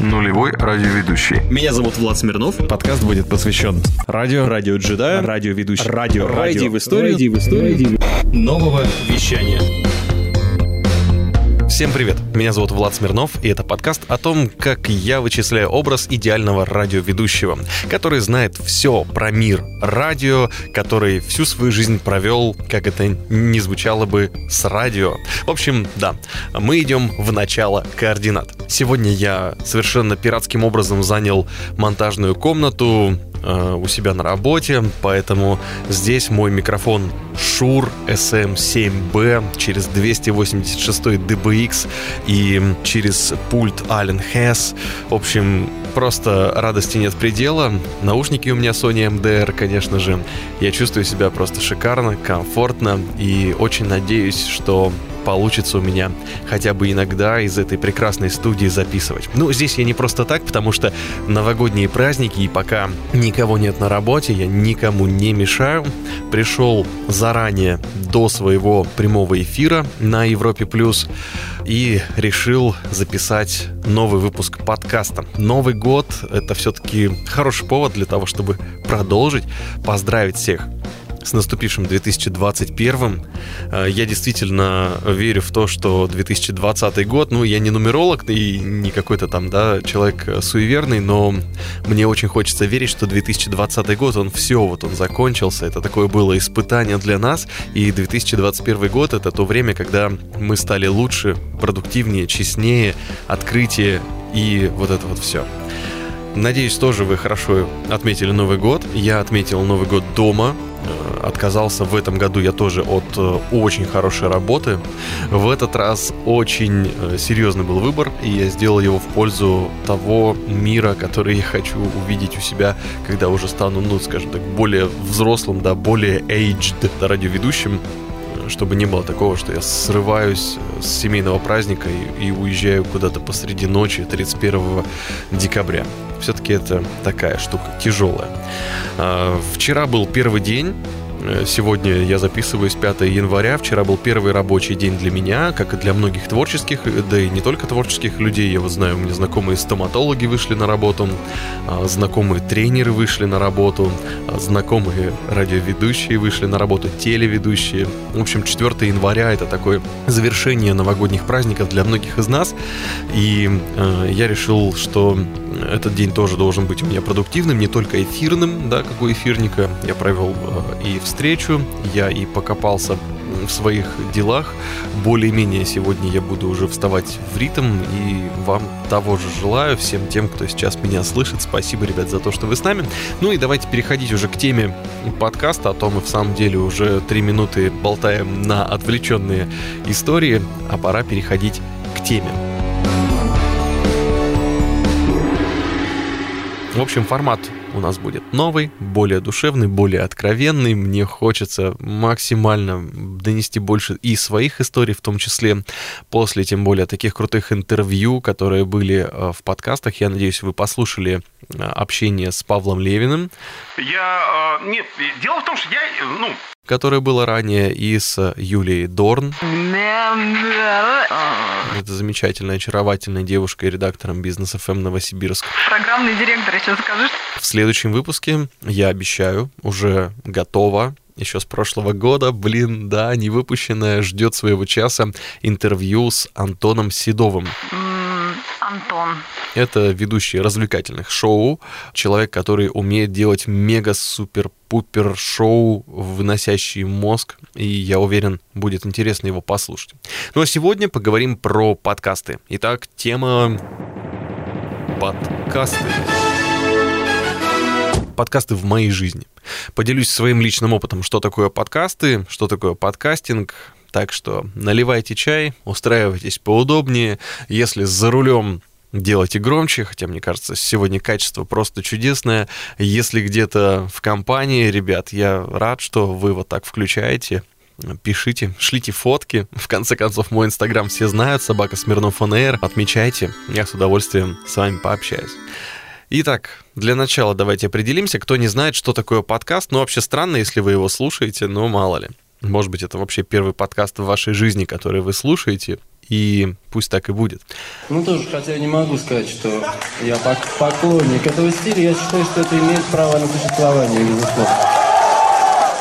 Нулевой радиоведущий. Меня зовут Влад Смирнов. Подкаст будет посвящен радио, Радио джедая, радиоведущий, радио, радио в историю, радио в историю. нового вещания. Всем привет! Меня зовут Влад Смирнов, и это подкаст о том, как я вычисляю образ идеального радиоведущего, который знает все про мир радио, который всю свою жизнь провел, как это не звучало бы, с радио. В общем, да, мы идем в начало координат. Сегодня я совершенно пиратским образом занял монтажную комнату, э, у себя на работе, поэтому здесь мой микрофон Shure SM7B через 286 DBX и через пульт Allen Hess. В общем, просто радости нет предела. Наушники у меня Sony MDR, конечно же. Я чувствую себя просто шикарно, комфортно и очень надеюсь, что получится у меня хотя бы иногда из этой прекрасной студии записывать. Ну, здесь я не просто так, потому что новогодние праздники, и пока никого нет на работе, я никому не мешаю. Пришел заранее до своего прямого эфира на Европе Плюс и решил записать новый выпуск подкаста. Новый год — это все-таки хороший повод для того, чтобы продолжить, поздравить всех с наступившим 2021. Э, я действительно верю в то, что 2020 год, ну, я не нумеролог и не какой-то там, да, человек суеверный, но мне очень хочется верить, что 2020 год, он все, вот он закончился, это такое было испытание для нас, и 2021 год это то время, когда мы стали лучше, продуктивнее, честнее, открытие и вот это вот все. Надеюсь, тоже вы хорошо отметили Новый год. Я отметил Новый год дома, Э, отказался в этом году я тоже от э, очень хорошей работы. В этот раз очень э, серьезный был выбор, и я сделал его в пользу того мира, который я хочу увидеть у себя, когда уже стану, ну, скажем так, более взрослым, да, более aged радиоведущим чтобы не было такого, что я срываюсь с семейного праздника и, и уезжаю куда-то посреди ночи 31 декабря все-таки это такая штука тяжелая. А, вчера был первый день Э, сегодня я записываюсь 5 января. Вчера был первый рабочий день для меня, как и для многих творческих, э, да и не только творческих людей. Я вот знаю, у меня знакомые стоматологи вышли на работу, а, знакомые тренеры вышли на работу, а, знакомые радиоведущие вышли на работу, телеведущие. В общем, 4 января это такое завершение новогодних праздников для многих из нас. И э, я решил, что этот день тоже должен быть у меня продуктивным, не только эфирным, да, как у эфирника. Я провел э, и встречу, я и покопался в своих делах. Более-менее сегодня я буду уже вставать в ритм и вам того же желаю, всем тем, кто сейчас меня слышит. Спасибо, ребят, за то, что вы с нами. Ну и давайте переходить уже к теме подкаста, а то мы в самом деле уже три минуты болтаем на отвлеченные истории, а пора переходить к теме. В общем, формат у нас будет новый, более душевный, более откровенный. Мне хочется максимально донести больше и своих историй, в том числе после, тем более, таких крутых интервью, которые были э, в подкастах. Я надеюсь, вы послушали э, общение с Павлом Левиным. Я... Э, нет, дело в том, что я... Ну, которое было ранее, и с Юлией Дорн. Это замечательная, очаровательная девушка и редактором бизнес ФМ Новосибирск. Программный директор, еще скажешь? В следующем выпуске, я обещаю, уже готово еще с прошлого года, блин, да, не выпущенное, ждет своего часа интервью с Антоном Седовым. Антон. Это ведущий развлекательных шоу, человек, который умеет делать мега-супер-пупер шоу, выносящий мозг, и я уверен, будет интересно его послушать. Ну а сегодня поговорим про подкасты. Итак, тема подкасты подкасты в моей жизни. Поделюсь своим личным опытом, что такое подкасты, что такое подкастинг, так что наливайте чай, устраивайтесь поудобнее. Если за рулем делайте громче, хотя, мне кажется, сегодня качество просто чудесное. Если где-то в компании, ребят, я рад, что вы вот так включаете, пишите, шлите фотки. В конце концов, мой инстаграм все знают, собака Смирнов ФНР. Отмечайте, я с удовольствием с вами пообщаюсь. Итак, для начала давайте определимся, кто не знает, что такое подкаст. Ну, вообще странно, если вы его слушаете, но мало ли. Может быть, это вообще первый подкаст в вашей жизни, который вы слушаете, и пусть так и будет. Ну тоже, хотя я не могу сказать, что я пок- поклонник этого стиля, я считаю, что это имеет право на существование, безусловно.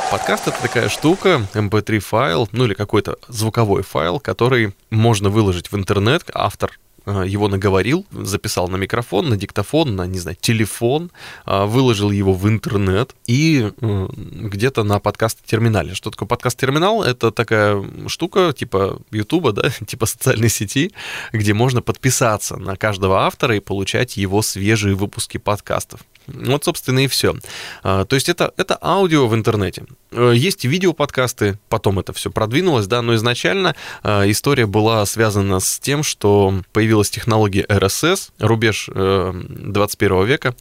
Подкаст это такая штука, mp3 файл, ну или какой-то звуковой файл, который можно выложить в интернет. Автор его наговорил, записал на микрофон, на диктофон, на, не знаю, телефон, э, выложил его в интернет и э, где-то на подкаст-терминале. Что такое подкаст-терминал? Это такая штука типа Ютуба, да, типа социальной сети, где можно подписаться на каждого автора и получать его свежие выпуски подкастов. Вот, собственно, и все. То есть это, это аудио в интернете. Э, Есть видеоподкасты, потом это все продвинулось, да, но изначально э, история была связана с тем, что появилась технология RSS, рубеж э, 21 века,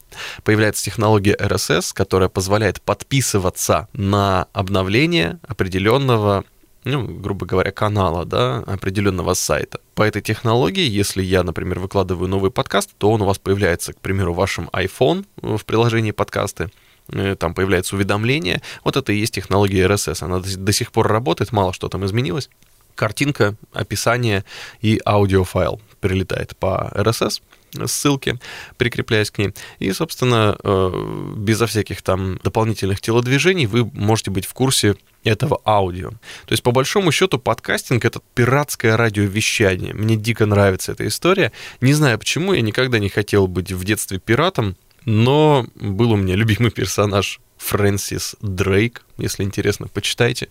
появляется технология RSS, которая позволяет подписываться на обновление определенного ну, грубо говоря, канала, да, определенного сайта. По этой технологии, если я, например, выкладываю новый подкаст, то он у вас появляется, к примеру, в вашем iPhone в приложении подкасты, э, там появляется уведомление. Вот это и есть технология RSS. Она до сих пор работает, мало что там изменилось. Картинка, описание и аудиофайл прилетает по RSS ссылки, прикрепляясь к ней. И, собственно, э, безо всяких там дополнительных телодвижений вы можете быть в курсе этого аудио. То есть, по большому счету, подкастинг — это пиратское радиовещание. Мне дико нравится эта история. Не знаю почему, я никогда не хотел быть в детстве пиратом, но был у меня любимый персонаж Фрэнсис Дрейк, если интересно, почитайте.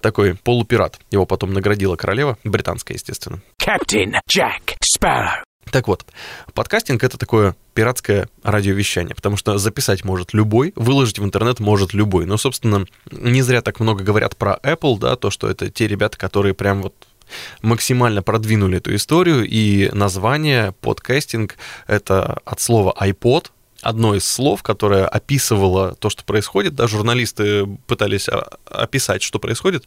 Такой полупират. Его потом наградила королева, британская, естественно. Captain Jack Sparrow. Так вот, подкастинг это такое пиратское радиовещание, потому что записать может любой, выложить в интернет может любой. Но, собственно, не зря так много говорят про Apple, да, то, что это те ребята, которые прям вот максимально продвинули эту историю, и название подкастинг — это от слова iPod, одно из слов, которое описывало то, что происходит. Да, журналисты пытались описать, что происходит,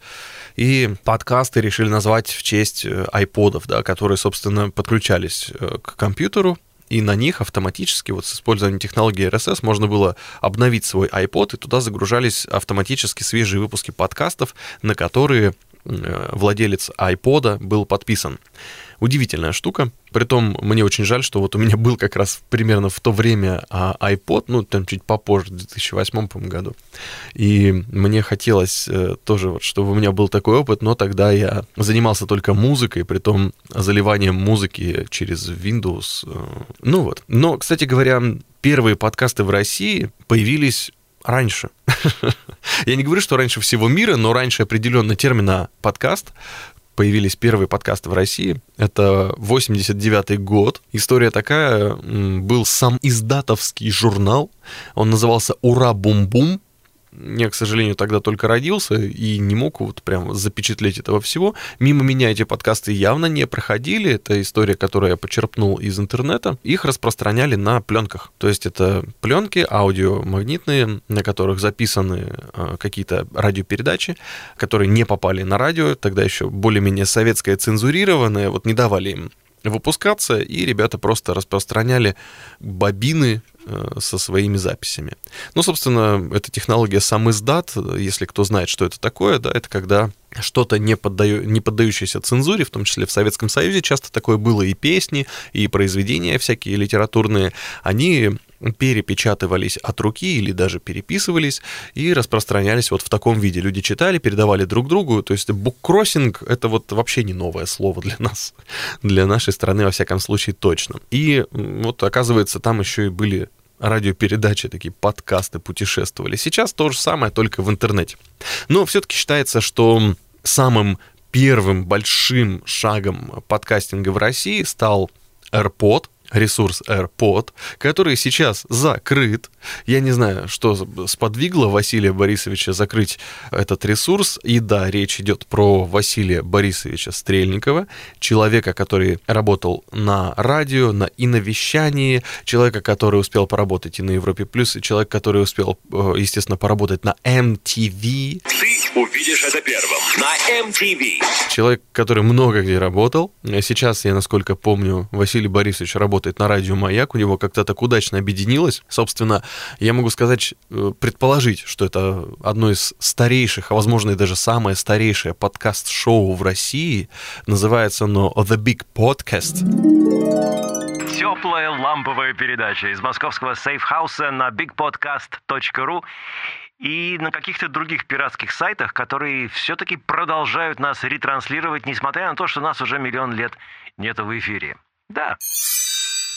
и подкасты решили назвать в честь айподов, да, которые, собственно, подключались к компьютеру, и на них автоматически, вот с использованием технологии RSS, можно было обновить свой iPod, и туда загружались автоматически свежие выпуски подкастов, на которые владелец iPod был подписан. Удивительная штука. Притом, мне очень жаль, что вот у меня был как раз примерно в то время iPod, ну, там чуть попозже, в 2008 по году. И мне хотелось э, тоже, вот, чтобы у меня был такой опыт, но тогда я занимался только музыкой, притом заливанием музыки через Windows. Э. Ну вот. Но, кстати говоря, первые подкасты в России появились раньше. Я не говорю, что раньше всего мира, но раньше определенно термина подкаст появились первые подкасты в России. Это 89 год. История такая, был сам издатовский журнал, он назывался «Ура, бум-бум», я, к сожалению, тогда только родился и не мог вот прям запечатлеть этого всего. Мимо меня эти подкасты явно не проходили. Это история, которую я почерпнул из интернета. Их распространяли на пленках. То есть это пленки аудиомагнитные, на которых записаны э, какие-то радиопередачи, которые не попали на радио. Тогда еще более-менее советское цензурированное. Вот не давали им выпускаться, и ребята просто распространяли бобины э, со своими записями. Ну, собственно, эта технология сам издат, если кто знает, что это такое, да, это когда что-то не, поддаю, не поддающееся цензуре, в том числе в Советском Союзе часто такое было и песни, и произведения всякие литературные, они перепечатывались от руки или даже переписывались и распространялись вот в таком виде. Люди читали, передавали друг другу. То есть буккроссинг — это вот вообще не новое слово для нас, для нашей страны, во всяком случае, точно. И вот, оказывается, там еще и были радиопередачи, такие подкасты путешествовали. Сейчас то же самое, только в интернете. Но все-таки считается, что самым первым большим шагом подкастинга в России стал AirPod, ресурс AirPod, который сейчас закрыт. Я не знаю, что сподвигло Василия Борисовича закрыть этот ресурс. И да, речь идет про Василия Борисовича Стрельникова, человека, который работал на радио, на и на вещании, человека, который успел поработать и на Европе+, плюс, и человек, который успел, э, естественно, поработать на MTV. Ты увидишь это первым на MTV. Человек, который много где работал. Сейчас, я насколько помню, Василий Борисович работает работает на радио «Маяк», у него как-то так удачно объединилось. Собственно, я могу сказать, э, предположить, что это одно из старейших, а возможно и даже самое старейшее подкаст-шоу в России. Называется оно «The Big Podcast». Теплая ламповая передача из московского сейфхауса на bigpodcast.ru и на каких-то других пиратских сайтах, которые все-таки продолжают нас ретранслировать, несмотря на то, что нас уже миллион лет нету в эфире. Да.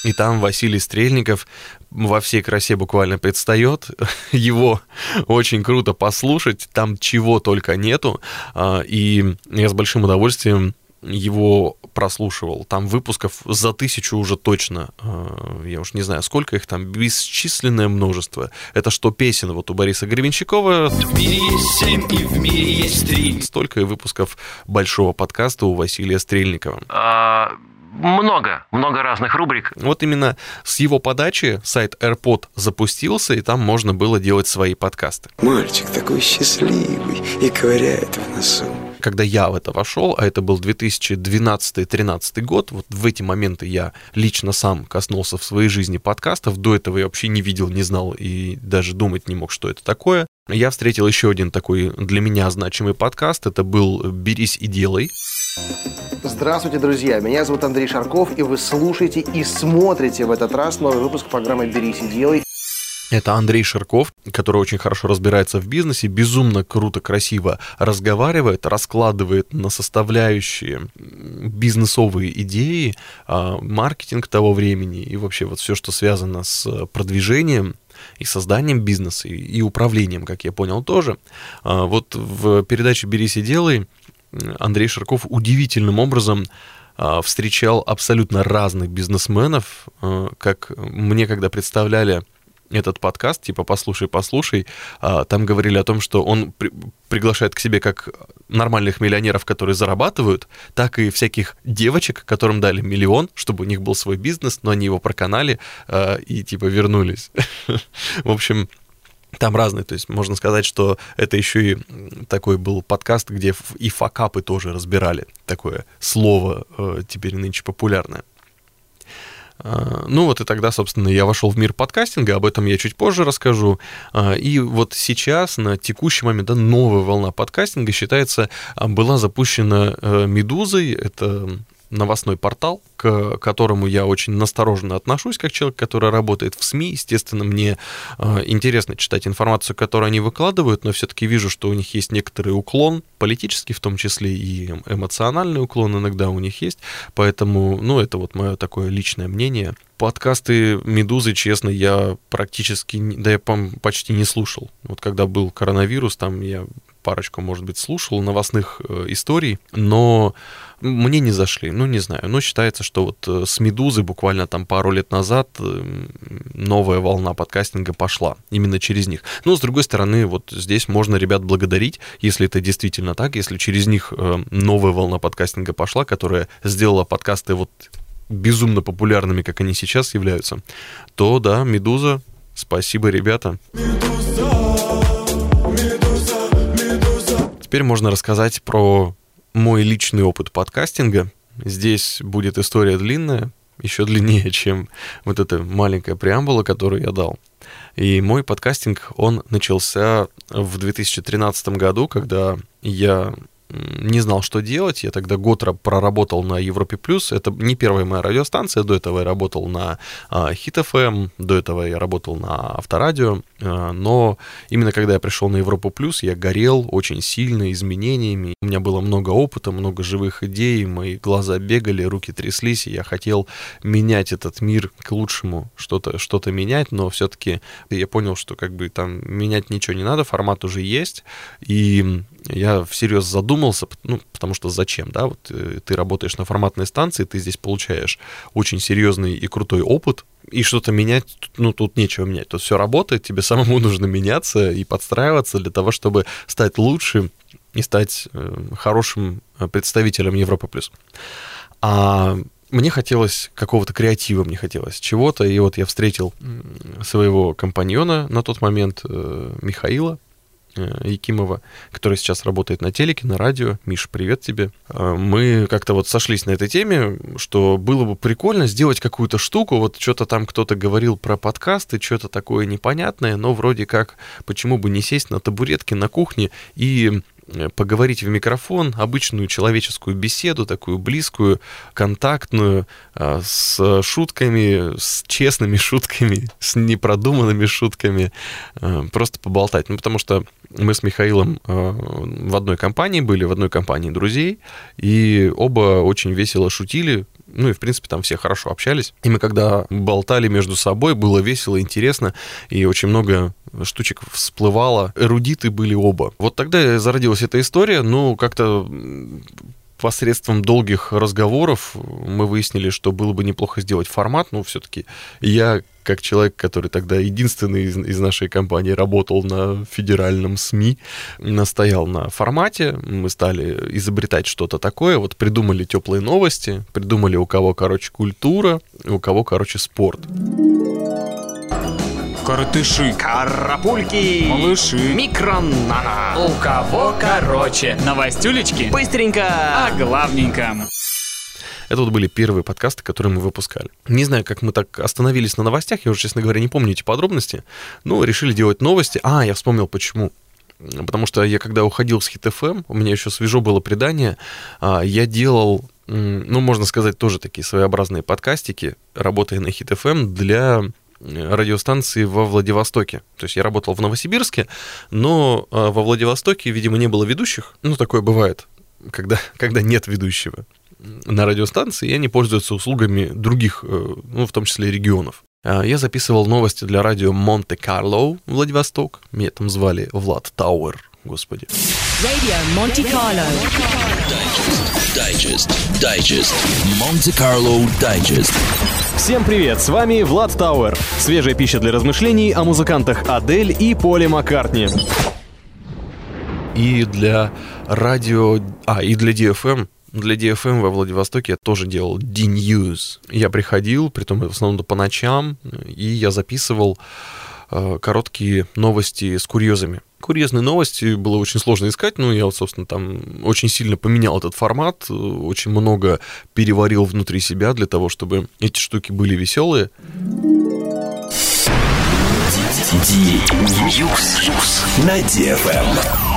И там Василий Стрельников во всей красе буквально предстает. Его очень круто послушать, там чего только нету. А, и я с большим удовольствием его прослушивал. Там выпусков за тысячу уже точно. А, я уж не знаю, сколько их там, бесчисленное множество. Это что песен вот у Бориса Гребенщикова. В мире есть семь и в мире есть три. Столько и выпусков большого подкаста у Василия Стрельникова. А, много, много разных рубрик. Вот именно с его подачи сайт AirPod запустился, и там можно было делать свои подкасты. Мальчик такой счастливый и ковыряет в носу. Когда я в это вошел, а это был 2012-2013 год, вот в эти моменты я лично сам коснулся в своей жизни подкастов. До этого я вообще не видел, не знал и даже думать не мог, что это такое. Я встретил еще один такой для меня значимый подкаст. Это был «Берись и делай». Здравствуйте, друзья! Меня зовут Андрей Шарков, и вы слушаете и смотрите в этот раз новый выпуск программы «Берись и делай». Это Андрей Ширков, который очень хорошо разбирается в бизнесе, безумно круто, красиво разговаривает, раскладывает на составляющие бизнесовые идеи, а, маркетинг того времени и вообще вот все, что связано с продвижением и созданием бизнеса, и управлением, как я понял, тоже. А, вот в передаче «Берись и делай» Андрей Ширков удивительным образом а, встречал абсолютно разных бизнесменов, как мне когда представляли этот подкаст, типа «Послушай, послушай», а, там говорили о том, что он при приглашает к себе как нормальных миллионеров, которые зарабатывают, так и всяких девочек, которым дали миллион, чтобы у них был свой бизнес, но они его проканали а, и типа вернулись. В общем, там разные, то есть можно сказать, что это еще и такой был подкаст, где и факапы тоже разбирали. Такое слово э, теперь нынче популярное. А, ну вот и тогда, собственно, я вошел в мир подкастинга, об этом я чуть позже расскажу. А, и вот сейчас, на текущий момент, да, новая волна подкастинга, считается, а, была запущена э, «Медузой». Это новостной портал, к которому я очень настороженно отношусь, как человек, который работает в СМИ. Естественно, мне э, интересно читать информацию, которую они выкладывают, но все-таки вижу, что у них есть некоторый уклон, политический в том числе, и эмоциональный уклон иногда у них есть. Поэтому, ну, это вот мое такое личное мнение. Подкасты «Медузы», честно, я практически, да я почти не слушал. Вот когда был коронавирус, там я парочку, может быть, слушал новостных э, историй, но мне не зашли, ну не знаю, но считается, что вот э, с «Медузы» буквально там пару лет назад э, новая волна подкастинга пошла именно через них. Но с другой стороны, вот здесь можно ребят благодарить, если это действительно так, если через них новая волна подкастинга пошла, которая сделала подкасты вот безумно популярными, как они сейчас являются, то да, «Медуза», спасибо, ребята. Теперь можно рассказать про мой личный опыт подкастинга. Здесь будет история длинная, еще длиннее, чем вот эта маленькая преамбула, которую я дал. И мой подкастинг, он начался в 2013 году, когда я не знал, что делать. Я тогда год проработал на Европе Плюс. Это не первая моя радиостанция. До этого я работал на Хит uh, FM, до этого я работал на Авторадио. Uh, но именно когда я пришел на Европу Плюс, я горел очень сильно изменениями. У меня было много опыта, много живых идей, мои глаза бегали, руки тряслись, и я хотел менять этот мир к лучшему, что-то что менять, но все-таки я понял, что как бы там менять ничего не надо, формат уже есть, и я всерьез задумался, ну, потому что зачем, да, вот э, ты работаешь на форматной станции, ты здесь получаешь очень серьезный и крутой опыт, и что-то менять, ну, тут нечего менять, тут все работает, тебе самому нужно меняться и подстраиваться для того, чтобы стать лучше и стать э, хорошим э, представителем Европы+. плюс. А мне хотелось какого-то креатива, мне хотелось чего-то, и вот я встретил своего компаньона на тот момент, Михаила, Якимова, который сейчас работает на телеке, на радио. Миш, привет тебе. Э, Мы как-то вот сошлись на этой теме, что было бы прикольно сделать какую-то штуку. Вот что-то там кто-то говорил про подкасты, что-то такое непонятное, но вроде как почему бы не сесть на табуретке на кухне и э, поговорить в микрофон, обычную человеческую беседу, такую близкую, контактную, а, с шутками, с честными шутками, с непродуманными шутками, а, просто поболтать. Ну, потому что мы с Михаилом а, в одной компании были, в одной компании друзей, и оба очень весело шутили, ну и, в принципе, там все хорошо общались. И мы когда болтали между собой, было весело, интересно, и очень много штучек всплывало. Эрудиты были оба. Вот тогда зародилась эта история, ну, как-то посредством долгих разговоров мы выяснили, что было бы неплохо сделать формат, но все-таки я как человек, который тогда единственный из, из нашей компании работал на федеральном СМИ, настоял на формате. Мы стали изобретать что-то такое. Вот придумали теплые новости, придумали у кого, короче, культура, у кого, короче, спорт. Коротыши. Карапульки. Малыши. Микронана. У кого короче. Новостюлечки. Быстренько. А главненько. Это вот были первые подкасты, которые мы выпускали. Не знаю, как мы так остановились на новостях, я уже, честно говоря, не помню эти подробности, но решили делать новости. А, я вспомнил, почему. Потому что я, когда уходил с Хит FM, у меня еще свежо было предание, а, я делал, ну, можно сказать, тоже такие своеобразные подкастики, работая на Хит FM для э, радиостанции во Владивостоке. То есть я работал в Новосибирске, но а, во Владивостоке, видимо, не было ведущих. Ну, такое бывает, когда, когда нет ведущего на радиостанции, и они пользуются услугами других, э, ну, в том числе регионов. А, Я записывал новости для радио Монте-Карло, Владивосток. Меня там звали Влад Тауэр, господи. Radio Monte Carlo. Дайджест. Дайджест. Монте-Карло Дайджест. Всем привет, с вами Влад Тауэр. Свежая пища для размышлений о музыкантах Адель и Поле Маккартни. И для радио... А, и для DFM. Для DFM во Владивостоке я тоже делал D-News. Я приходил, притом в основном по ночам, и я записывал э, короткие новости с курьезами. Курьезные новости было очень сложно искать, но я, вот, собственно, там очень сильно поменял этот формат, очень много переварил внутри себя для того, чтобы эти штуки были веселые. На DFM.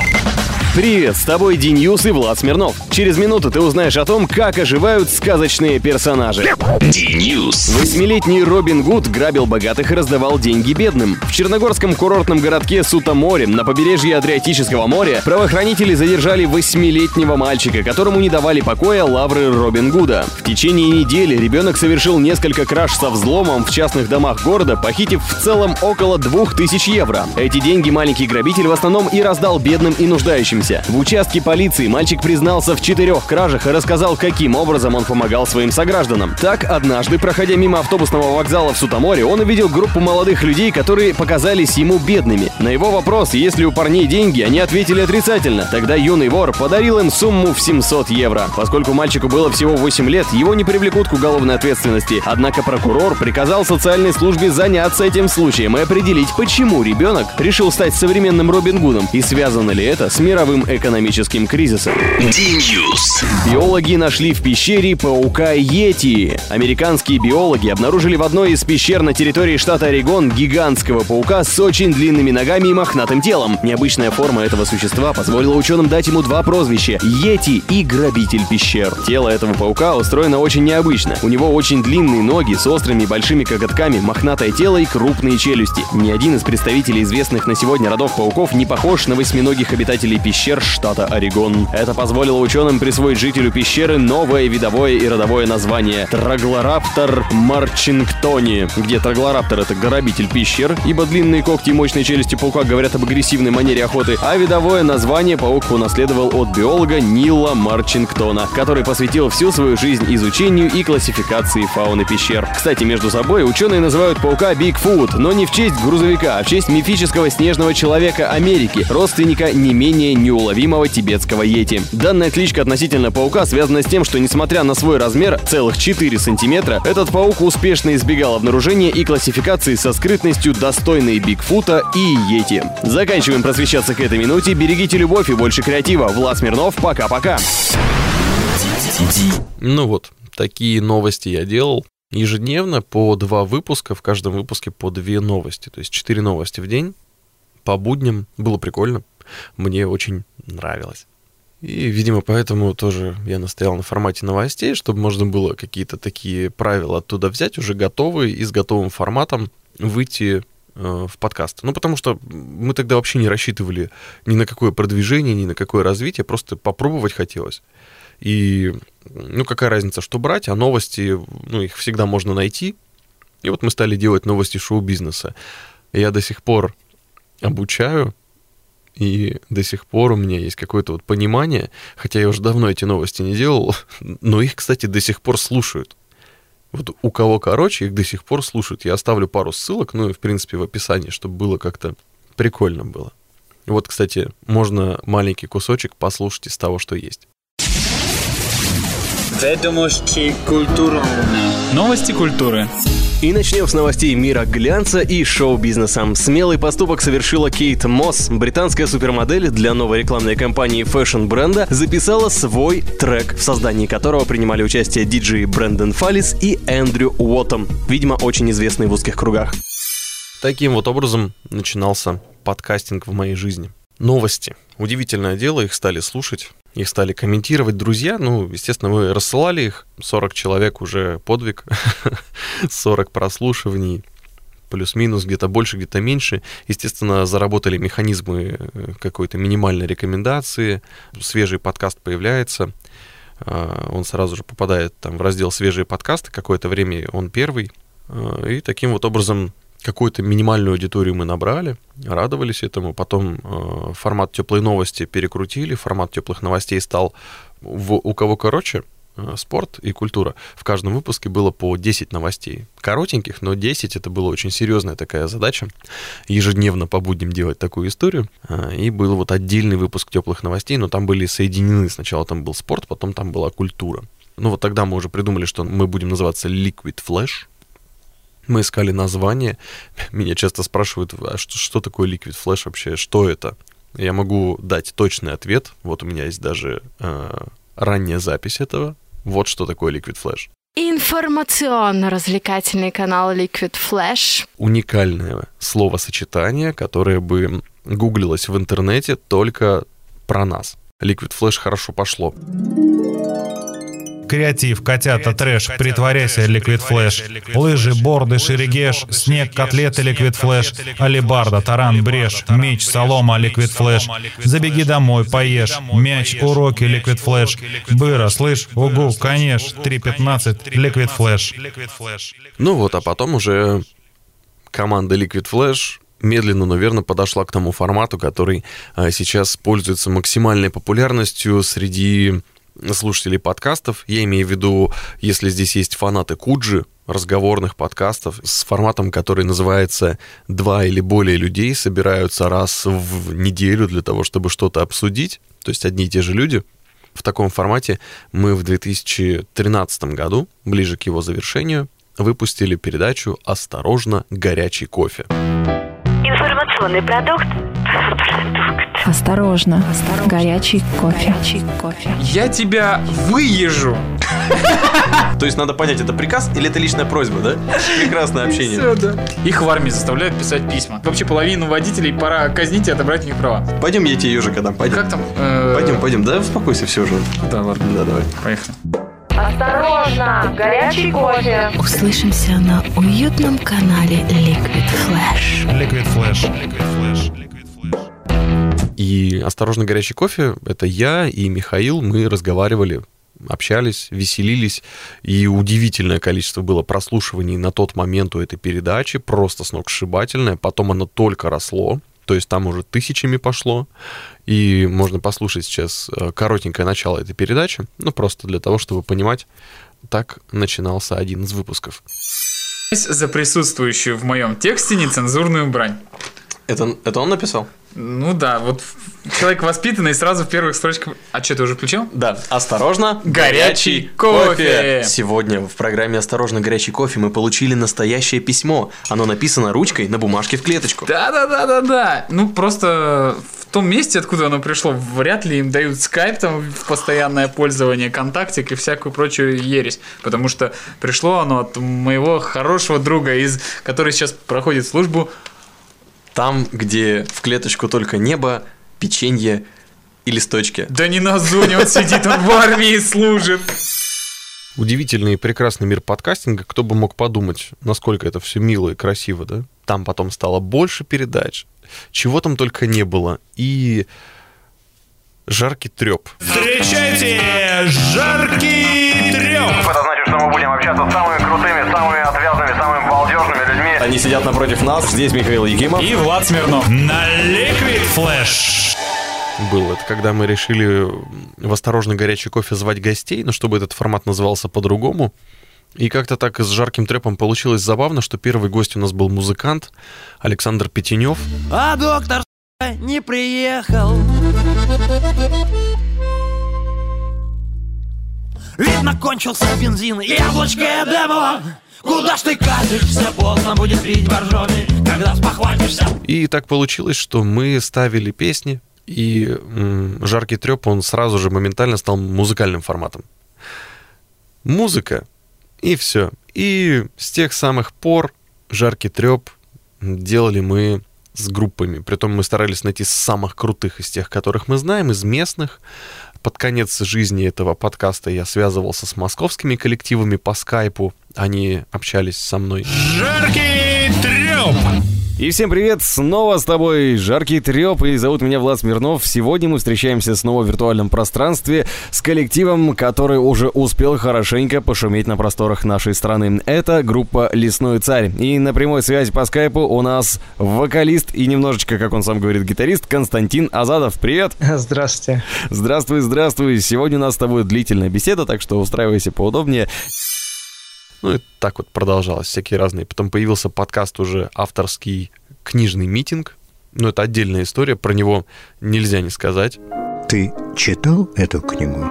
Привет, с тобой D-News и Влад Смирнов. Через минуту ты узнаешь о том, как оживают сказочные персонажи. D-News. Восьмилетний Робин Гуд грабил богатых и раздавал деньги бедным. В черногорском курортном городке Сутоморе на побережье Адриатического моря правоохранители задержали восьмилетнего мальчика, которому не давали покоя лавры Робин Гуда. В течение недели ребенок совершил несколько краж со взломом в частных домах города, похитив в целом около 2000 евро. Эти деньги маленький грабитель в основном и раздал бедным и нуждающимся. В участке полиции мальчик признался в четырех кражах и рассказал, каким образом он помогал своим согражданам. Так, однажды, проходя мимо автобусного вокзала в Сутаморе, он увидел группу молодых людей, которые показались ему бедными. На его вопрос, есть ли у парней деньги, они ответили отрицательно. Тогда юный вор подарил им сумму в 700 евро. Поскольку мальчику было всего 8 лет, его не привлекут к уголовной ответственности. Однако прокурор приказал социальной службе заняться этим случаем и определить, почему ребенок решил стать современным Робин Гудом и связано ли это с мировым экономическим кризисом. D-News. Биологи нашли в пещере паука Йети. Американские биологи обнаружили в одной из пещер на территории штата Орегон гигантского паука с очень длинными ногами и мохнатым телом. Необычная форма этого существа позволила ученым дать ему два прозвища – Йети и Грабитель пещер. Тело этого паука устроено очень необычно. У него очень длинные ноги с острыми большими коготками, мохнатое тело и крупные челюсти. Ни один из представителей известных на сегодня родов пауков не похож на восьминогих обитателей пещер штата Орегон. Это позволило ученым присвоить жителю пещеры новое видовое и родовое название – Trogloraptor marchingtoni, где троглораптор – это грабитель пещер, ибо длинные когти и мощные челюсти паука говорят об агрессивной манере охоты, а видовое название паук унаследовал от биолога Нила Марчингтона, который посвятил всю свою жизнь изучению и классификации фауны пещер. Кстати, между собой ученые называют паука Бигфут, но не в честь грузовика, а в честь мифического снежного человека Америки, родственника не менее неуловимого тибетского йети. Данная кличка относительно паука связана с тем, что несмотря на свой размер, целых 4 сантиметра, этот паук успешно избегал обнаружения и классификации со скрытностью достойной Бигфута и Йети. Заканчиваем просвещаться к этой минуте. Берегите любовь и больше креатива. Влад Смирнов, пока-пока. Ну вот, такие новости я делал. Ежедневно по два выпуска, в каждом выпуске по две новости. То есть четыре новости в день по будням. Было прикольно. Мне очень нравилось. И, видимо, поэтому тоже я настоял на формате новостей, чтобы можно было какие-то такие правила оттуда взять, уже готовые и с готовым форматом выйти э, в подкаст. Ну, потому что мы тогда вообще не рассчитывали ни на какое продвижение, ни на какое развитие, просто попробовать хотелось. И, ну, какая разница, что брать, а новости, ну, их всегда можно найти. И вот мы стали делать новости шоу-бизнеса. Я до сих пор обучаю, и до сих пор у меня есть какое-то вот понимание, хотя я уже давно эти новости не делал, но их, кстати, до сих пор слушают. Вот у кого короче, их до сих пор слушают. Я оставлю пару ссылок, ну и, в принципе, в описании, чтобы было как-то прикольно было. Вот, кстати, можно маленький кусочек послушать из того, что есть. Ведомости культуры. Новости культуры. И начнем с новостей мира глянца и шоу-бизнеса. Смелый поступок совершила Кейт Мосс. Британская супермодель для новой рекламной кампании fashion-бренда записала свой трек, в создании которого принимали участие диджеи Брэндон Фаллис и Эндрю Уоттом, видимо, очень известные в узких кругах. Таким вот образом начинался подкастинг в моей жизни. Новости. Удивительное дело, их стали слушать, их стали комментировать друзья. Ну, естественно, мы рассылали их. 40 человек уже подвиг, 40 прослушиваний, плюс-минус, где-то больше, где-то меньше. Естественно, заработали механизмы э, какой-то минимальной рекомендации. Свежий подкаст появляется. А, он сразу же попадает там в раздел «Свежие подкасты». Какое-то время он первый. А, и таким вот образом какую-то минимальную аудиторию мы набрали, радовались этому. Потом э, формат теплой новости перекрутили, формат теплых новостей стал в, у кого короче, э, спорт и культура. В каждом выпуске было по 10 новостей. Коротеньких, но 10 это была очень серьезная такая задача. Ежедневно по будням делать такую историю. Э, и был вот отдельный выпуск теплых новостей, но там были соединены. Сначала там был спорт, потом там была культура. Ну вот тогда мы уже придумали, что мы будем называться Liquid Flash, мы искали название. Меня часто спрашивают, а что, что такое Liquid Flash вообще, что это? Я могу дать точный ответ. Вот у меня есть даже э, ранняя запись этого. Вот что такое Liquid Flash. Информационно-развлекательный канал Liquid Flash. Уникальное словосочетание, которое бы гуглилось в интернете только про нас. Liquid Flash хорошо пошло. Креатив, котята, трэш, притворяйся, Liquid Flash. Лыжи, борды, шерегеш, снег, котлеты, Liquid Flash. Алебарда, таран, брешь, меч, солома, Liquid Flash. Забеги домой, поешь. Мяч, уроки, Liquid Flash. Быра, слышь, угу, конечно, 3.15, Liquid Flash. Ну вот, а потом уже команда Liquid Flash медленно, но верно подошла к тому формату, который а, сейчас пользуется максимальной популярностью среди слушателей подкастов. Я имею в виду, если здесь есть фанаты Куджи, разговорных подкастов с форматом, который называется «Два или более людей собираются раз в неделю для того, чтобы что-то обсудить», то есть одни и те же люди. В таком формате мы в 2013 году, ближе к его завершению, выпустили передачу «Осторожно, горячий кофе». Информационный продукт Осторожно. Осторожно. Горячий кофе. Горячий кофе. Я тебя выезжу. То есть надо понять, это приказ или это личная просьба, да? Прекрасное общение. Все, да. Их в армии заставляют писать письма. Вообще половину водителей пора казнить и отобрать у них права. Пойдем, я тебе ежика дам. Пойдем. Как там? Пойдем, пойдем. Да, успокойся, все уже. Да, ладно. Да, давай. Поехали. Осторожно! Горячий кофе! Услышимся на уютном канале Liquid Flash. Liquid Flash. Liquid Flash. И «Осторожно, горячий кофе» — это я и Михаил, мы разговаривали общались, веселились, и удивительное количество было прослушиваний на тот момент у этой передачи, просто сногсшибательное, потом оно только росло, то есть там уже тысячами пошло, и можно послушать сейчас э, коротенькое начало этой передачи, ну просто для того, чтобы понимать, так начинался один из выпусков. За присутствующую в моем тексте нецензурную брань. Это, это он написал? Ну да, вот Человек воспитанный сразу в первых строчках... А что, ты уже включил? Да, осторожно, Горячий кофе. Сегодня в программе «Осторожно, горячий кофе» мы получили настоящее письмо. Оно написано ручкой на бумажке в клеточку. Да-да-да-да-да. Ну, просто в том месте, откуда оно пришло, вряд ли им дают скайп там в постоянное пользование, контактик и всякую прочую ересь. Потому что пришло оно от моего хорошего друга, из, который сейчас проходит службу Там, где в клеточку только небо, печенье и листочки. Да не на зоне он сидит, он в армии служит. Удивительный и прекрасный мир подкастинга. Кто бы мог подумать, насколько это все мило и красиво, да? Там потом стало больше передач. Чего там только не было. И жаркий треп. Встречайте, жаркий треп! Это значит, что мы будем общаться с самыми крутыми, самыми людьми. Они сидят напротив нас. Здесь Михаил Якимов. И Влад Смирнов. На Liquid Flash. Был это, когда мы решили в осторожно горячий кофе звать гостей, но чтобы этот формат назывался по-другому. И как-то так с жарким трепом получилось забавно, что первый гость у нас был музыкант Александр Петенев. А доктор не приехал. Видно, кончился бензин, яблочко демо. Куда ж ты катишься, поздно будет пить боржоми, когда спохватишься. И так получилось, что мы ставили песни, и жаркий треп, он сразу же моментально стал музыкальным форматом. Музыка, и все. И с тех самых пор жаркий треп делали мы с группами. Притом мы старались найти самых крутых из тех, которых мы знаем, из местных. Под конец жизни этого подкаста я связывался с московскими коллективами по скайпу. Они общались со мной. Жаркий треп! И всем привет, снова с тобой Жаркий Треп, и зовут меня Влад Смирнов. Сегодня мы встречаемся снова в виртуальном пространстве с коллективом, который уже успел хорошенько пошуметь на просторах нашей страны. Это группа «Лесной царь». И на прямой связи по скайпу у нас вокалист и немножечко, как он сам говорит, гитарист Константин Азадов. Привет! Здравствуйте. Здравствуй, здравствуй. Сегодня у нас с тобой длительная беседа, так что устраивайся поудобнее. Ну и так вот продолжалось, всякие разные. Потом появился подкаст уже авторский книжный митинг. Ну, это отдельная история, про него нельзя не сказать. Ты читал эту книгу?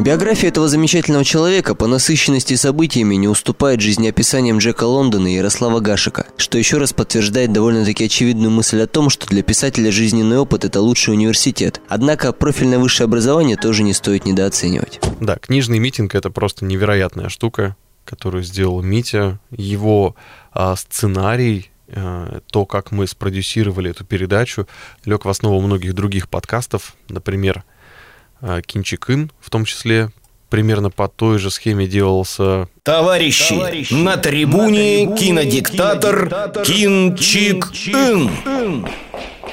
Биография этого замечательного человека по насыщенности событиями не уступает жизнеописаниям Джека Лондона и Ярослава Гашика, что еще раз подтверждает довольно-таки очевидную мысль о том, что для писателя жизненный опыт – это лучший университет. Однако профильное высшее образование тоже не стоит недооценивать. Да, книжный митинг – это просто невероятная штука, которую сделал Митя. Его а, сценарий, а, то, как мы спродюсировали эту передачу, лег в основу многих других подкастов, например, а, Кинчик Ин, в том числе примерно по той же схеме делался... Товарищи, Товарищи на трибуне, на трибуне кинодиктатор Кинчик Ин.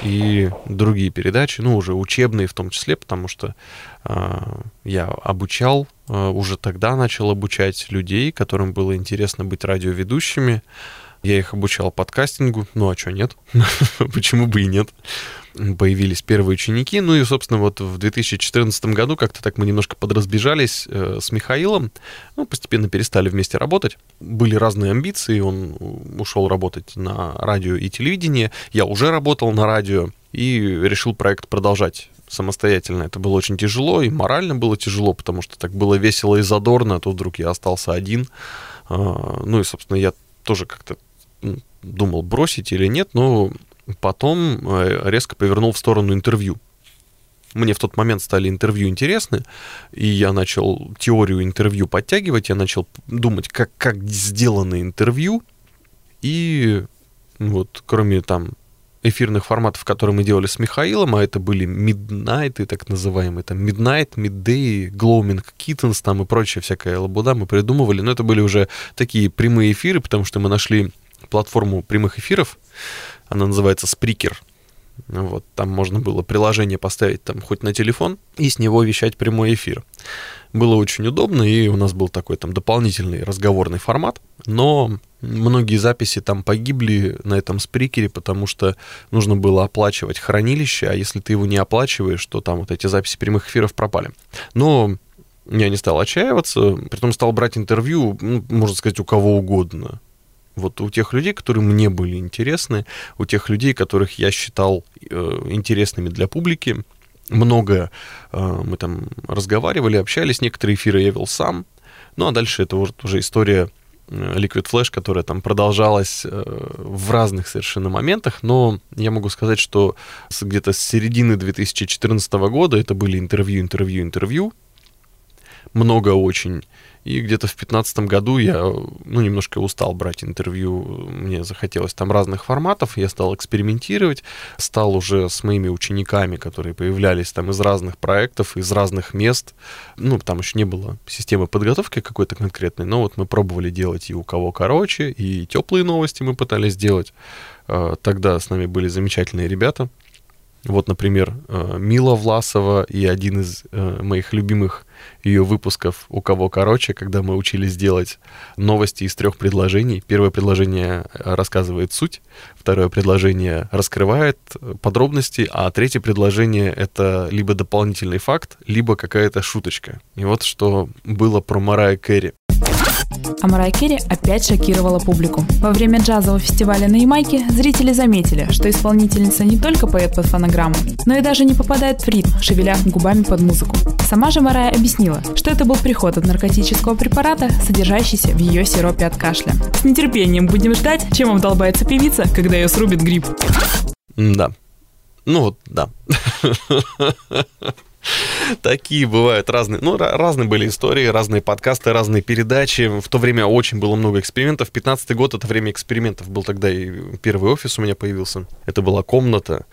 И другие передачи, ну, уже учебные в том числе, потому что э, я обучал, э, уже тогда начал обучать людей, которым было интересно быть радиоведущими. Я их обучал подкастингу, ну а что нет? Почему бы и нет? Появились первые ученики, ну и, собственно, вот в 2014 году как-то так мы немножко подразбежались э, с Михаилом, ну, постепенно перестали вместе работать. Были разные амбиции, он ушел работать на радио и телевидение, я уже работал на радио и решил проект продолжать самостоятельно. Это было очень тяжело, и морально было тяжело, потому что так было весело и задорно, а тут вдруг я остался один. А, ну и, собственно, я тоже как-то думал, бросить или нет, но потом резко повернул в сторону интервью. Мне в тот момент стали интервью интересны, и я начал теорию интервью подтягивать, я начал думать, как, как сделано интервью, и вот кроме там эфирных форматов, которые мы делали с Михаилом, а это были Midnight, так называемые, там Midnight, Midday, Gloaming Kittens, там и прочая всякая лабуда мы придумывали, но это были уже такие прямые эфиры, потому что мы нашли платформу прямых эфиров, она называется Spreaker. Вот, там можно было приложение поставить там хоть на телефон и с него вещать прямой эфир. Было очень удобно, и у нас был такой там дополнительный разговорный формат, но многие записи там погибли на этом сприкере, потому что нужно было оплачивать хранилище, а если ты его не оплачиваешь, то там вот эти записи прямых эфиров пропали. Но я не стал отчаиваться, притом стал брать интервью, ну, можно сказать, у кого угодно. Вот у тех людей, которые мне были интересны, у тех людей, которых я считал э, интересными для публики, много э, мы там разговаривали, общались, некоторые эфиры я вел сам, ну а дальше это уже, уже история э, Liquid Flash, которая там продолжалась э, в разных совершенно моментах, но я могу сказать, что где-то с середины 2014 года это были интервью, интервью, интервью, много очень. И где-то в 2015 году я, ну, немножко устал брать интервью, мне захотелось там разных форматов, я стал экспериментировать, стал уже с моими учениками, которые появлялись там из разных проектов, из разных мест, ну, там еще не было системы подготовки какой-то конкретной, но вот мы пробовали делать и у кого короче, и теплые новости мы пытались делать. А, тогда с нами были замечательные ребята, вот, например, э, Мила Власова и один из э, моих любимых ее выпусков «У кого короче», когда мы учились делать новости из трех предложений. Первое предложение рассказывает суть, второе предложение раскрывает подробности, а третье предложение — это либо дополнительный факт, либо какая-то шуточка. И вот что было про Марая Кэрри. А Марай Керри опять шокировала публику. Во время джазового фестиваля на Ямайке зрители заметили, что исполнительница не только поет под фонограмму, но и даже не попадает в ритм, шевеля губами под музыку. Сама же Марая объяснила, что это был приход от наркотического препарата, содержащийся в ее сиропе от кашля. С нетерпением будем ждать, чем обдолбается певица, когда ее срубит грипп. Да. Ну вот, да. Такие бывают разные, ну, разные были истории, разные подкасты, разные передачи. В то время очень было много экспериментов. 15 год — это время экспериментов. Был тогда и первый офис у меня появился. Это была комната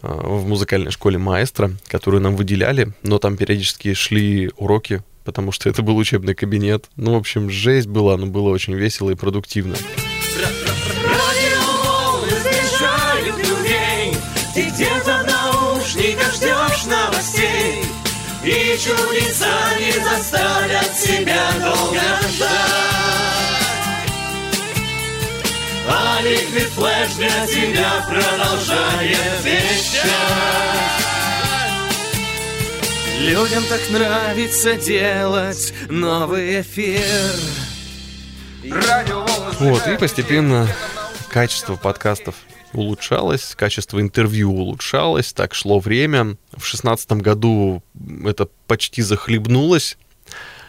э, в музыкальной школе маэстро, которую нам выделяли, но там периодически шли уроки, потому что это был учебный кабинет. Ну, в общем, жесть была, но было очень весело и продуктивно. Ты И чудеса не заставят тебя долго ждать. А Liquid Flash для тебя продолжает вещать. Людям так нравится делать новый эфир. Вот, и постепенно качество подкастов улучшалось, качество интервью улучшалось, так шло время. В шестнадцатом году это почти захлебнулось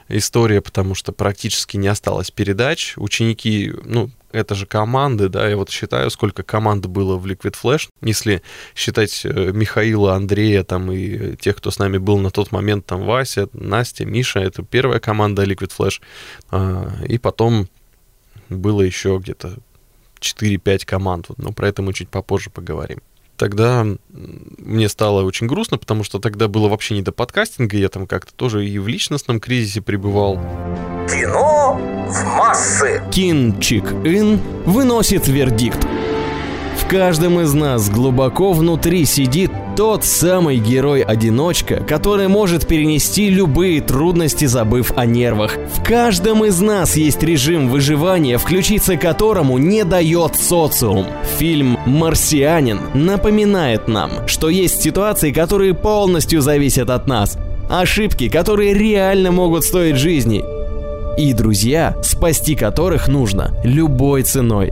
история, потому что практически не осталось передач. Ученики, ну, это же команды, да, я вот считаю, сколько команд было в Liquid Flash. Если считать э, Михаила, Андрея там и тех, кто с нами был на тот момент, там Вася, Настя, Миша, это первая команда Liquid Flash. А, и потом было еще где-то 4-5 команд, но про это мы чуть попозже поговорим. Тогда мне стало очень грустно, потому что тогда было вообще не до подкастинга, я там как-то тоже и в личностном кризисе пребывал. Кино в массы. Кин Чик Ин выносит вердикт. Каждом из нас глубоко внутри сидит тот самый герой-одиночка, который может перенести любые трудности, забыв о нервах. В каждом из нас есть режим выживания, включиться которому не дает социум. Фильм «Марсианин» напоминает нам, что есть ситуации, которые полностью зависят от нас. Ошибки, которые реально могут стоить жизни. И друзья, спасти которых нужно любой ценой.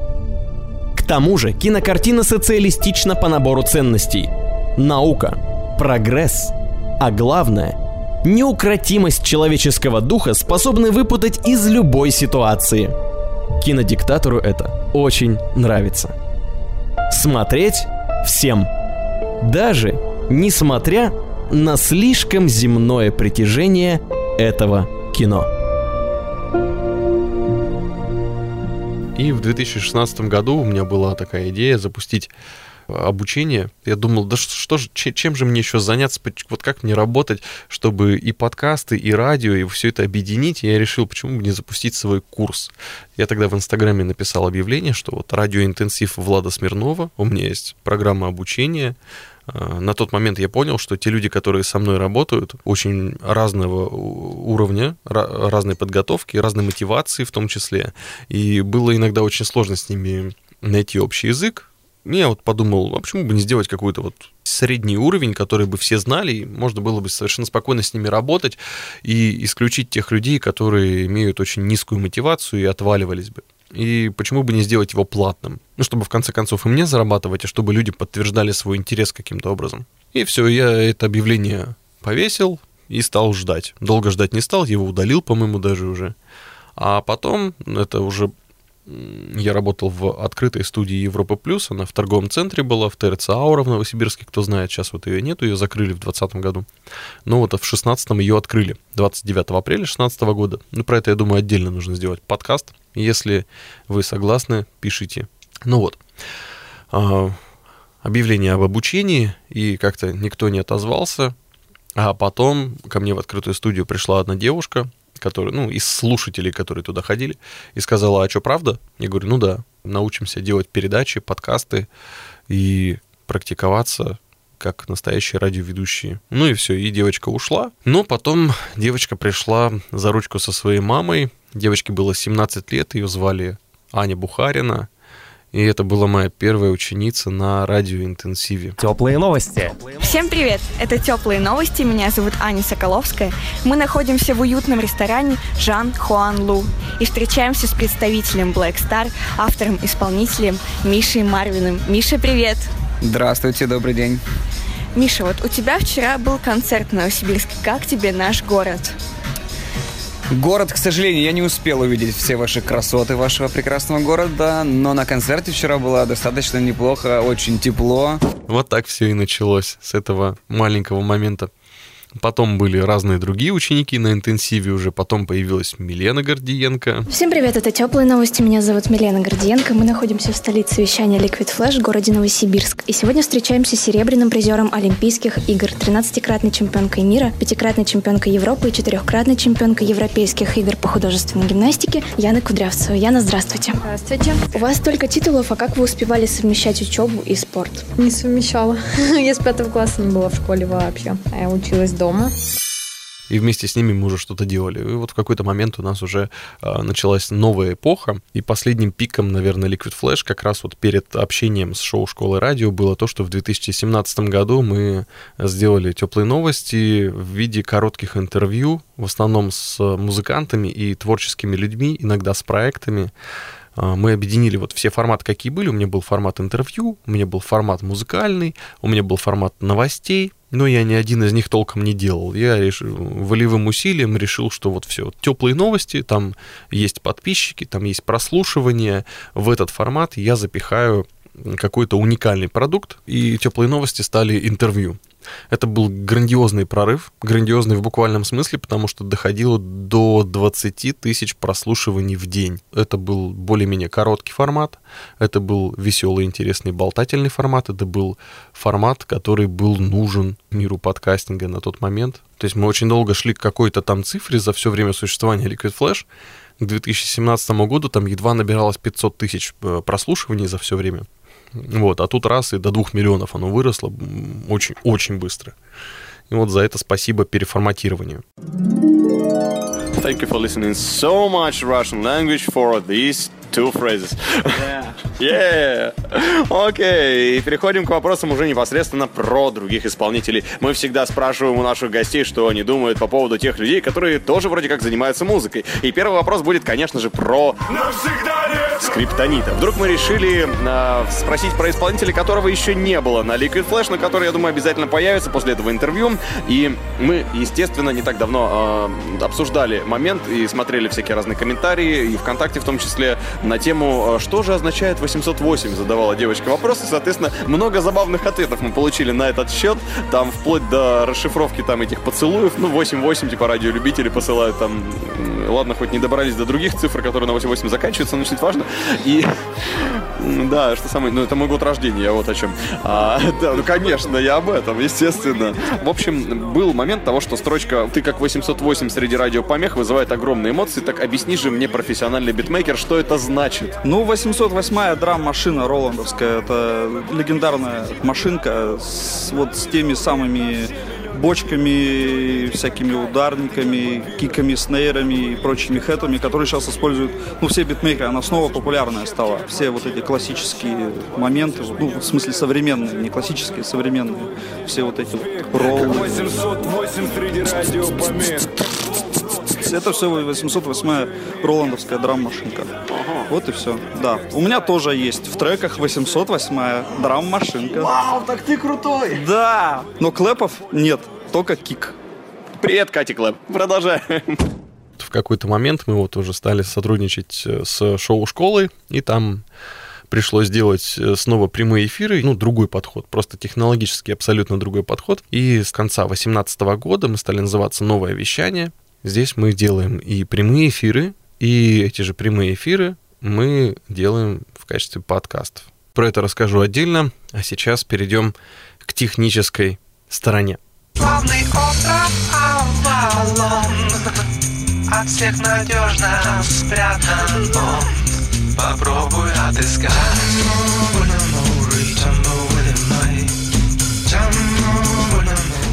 К тому же кинокартина социалистична по набору ценностей – наука, прогресс, а главное – неукротимость человеческого духа способны выпутать из любой ситуации. Кинодиктатору это очень нравится. Смотреть всем. Даже несмотря на слишком земное притяжение этого кино. И в 2016 году у меня была такая идея запустить обучение. Я думал, да что, что же, чем же мне еще заняться, вот как мне работать, чтобы и подкасты, и радио, и все это объединить. Я решил, почему бы не запустить свой курс. Я тогда в Инстаграме написал объявление, что вот радиоинтенсив Влада Смирнова, у меня есть программа обучения, на тот момент я понял, что те люди, которые со мной работают, очень разного уровня, разной подготовки, разной мотивации в том числе. И было иногда очень сложно с ними найти общий язык, я вот подумал, а почему бы не сделать какой-то вот средний уровень, который бы все знали, и можно было бы совершенно спокойно с ними работать и исключить тех людей, которые имеют очень низкую мотивацию и отваливались бы. И почему бы не сделать его платным? Ну, чтобы в конце концов и мне зарабатывать, и чтобы люди подтверждали свой интерес каким-то образом. И все, я это объявление повесил и стал ждать. Долго ждать не стал, его удалил, по-моему, даже уже. А потом, это уже я работал в открытой студии Европа Плюс, она в торговом центре была, в ТРЦ Аура в Новосибирске, кто знает, сейчас вот ее нету, ее закрыли в 2020 году. Но вот в 16 ее открыли, 29 апреля 2016 года. Ну, про это, я думаю, отдельно нужно сделать подкаст. Если вы согласны, пишите. Ну вот, а, объявление об обучении, и как-то никто не отозвался. А потом ко мне в открытую студию пришла одна девушка, которые, ну, из слушателей, которые туда ходили, и сказала, а что, правда? Я говорю, ну да, научимся делать передачи, подкасты и практиковаться как настоящие радиоведущие. Ну и все, и девочка ушла. Но потом девочка пришла за ручку со своей мамой. Девочке было 17 лет, ее звали Аня Бухарина. И это была моя первая ученица на радиоинтенсиве. Теплые новости. Всем привет! Это Теплые новости. Меня зовут Аня Соколовская. Мы находимся в уютном ресторане Жан Хуан Лу и встречаемся с представителем Black Star, автором-исполнителем Мишей Марвиным. Миша, привет! Здравствуйте, добрый день. Миша, вот у тебя вчера был концерт в Новосибирске. Как тебе наш город? Город, к сожалению, я не успел увидеть все ваши красоты вашего прекрасного города, но на концерте вчера было достаточно неплохо, очень тепло. Вот так все и началось с этого маленького момента. Потом были разные другие ученики на интенсиве уже. Потом появилась Милена Гордиенко. Всем привет, это Теплые новости. Меня зовут Милена Гордиенко. Мы находимся в столице вещания Liquid Flash в городе Новосибирск. И сегодня встречаемся с серебряным призером Олимпийских игр, 13-кратной чемпионкой мира, пятикратной чемпионкой Европы и четырехкратной чемпионкой Европейских игр по художественной гимнастике Яны Кудрявцева. Яна, здравствуйте. Здравствуйте. У вас столько титулов, а как вы успевали совмещать учебу и спорт? Не совмещала. Я с пятого класса не была в школе вообще. А я училась дома. И вместе с ними мы уже что-то делали. И вот в какой-то момент у нас уже э, началась новая эпоха. И последним пиком, наверное, Liquid Flash как раз вот перед общением с шоу «Школы радио» было то, что в 2017 году мы сделали теплые новости в виде коротких интервью, в основном с музыкантами и творческими людьми, иногда с проектами мы объединили вот все форматы, какие были. У меня был формат интервью, у меня был формат музыкальный, у меня был формат новостей, но я ни один из них толком не делал. Я решил, волевым усилием решил, что вот все, теплые новости, там есть подписчики, там есть прослушивание. В этот формат я запихаю какой-то уникальный продукт, и теплые новости стали интервью. Это был грандиозный прорыв, грандиозный в буквальном смысле, потому что доходило до 20 тысяч прослушиваний в день. Это был более-менее короткий формат, это был веселый, интересный, болтательный формат, это был формат, который был нужен миру подкастинга на тот момент. То есть мы очень долго шли к какой-то там цифре за все время существования Liquid Flash. К 2017 году там едва набиралось 500 тысяч э, прослушиваний за все время. Вот, а тут раз и до двух миллионов оно выросло очень-очень быстро. И вот за это спасибо переформатированию. Thank you for listening so much Russian language for these two phrases. Yeah. Yeah. Окей, okay. переходим к вопросам уже непосредственно про других исполнителей. Мы всегда спрашиваем у наших гостей, что они думают по поводу тех людей, которые тоже вроде как занимаются музыкой. И первый вопрос будет, конечно же, про скриптонита. Вдруг мы решили э, спросить про исполнителя, которого еще не было на Liquid Flash, но который, я думаю, обязательно появится после этого интервью. И мы, естественно, не так давно э, обсуждали момент и смотрели всякие разные комментарии, и ВКонтакте в том числе, на тему, что же означает 808, задавала девочка вопрос, и, соответственно, много забавных ответов мы получили на этот счет, там вплоть до расшифровки там этих поцелуев, ну, 88, типа радиолюбители посылают там, ладно, хоть не добрались до других цифр, которые на 88 заканчиваются, но чуть важно, и да, что самое, ну, это мой год рождения, я вот о чем. А, да, ну, конечно, я об этом, естественно. В общем, был момент того, что строчка «Ты как 808 среди радиопомех» вызывает огромные эмоции, так объясни же мне, профессиональный битмейкер, что это значит? Ну, 808-я драм-машина роландовская, это легендарная машинка с, вот с теми самыми бочками, всякими ударниками, киками, снейрами и прочими хэтами, которые сейчас используют, ну, все битмейкеры, она снова популярная стала. Все вот эти классические моменты, ну, в смысле современные, не классические, современные, все вот эти вот роллы. 808 среди радиопомех. Это все 808 роландовская драм-машинка. Вот и все. Да. У меня тоже есть в треках 808 драм-машинка. Вау, так ты крутой! Да! Но клэпов нет, только кик. Привет, Катя Клэп. Продолжай. В какой-то момент мы вот уже стали сотрудничать с шоу-школой, и там пришлось делать э, снова прямые эфиры, ну, другой подход, просто технологически абсолютно другой подход. И с конца 2018 года мы стали называться «Новое вещание». Здесь мы делаем и прямые эфиры, и эти же прямые эфиры мы делаем в качестве подкастов. Про это расскажу отдельно, а сейчас перейдем к технической стороне. Главный остров Авалон От всех надежно спрятан он Попробуй отыскать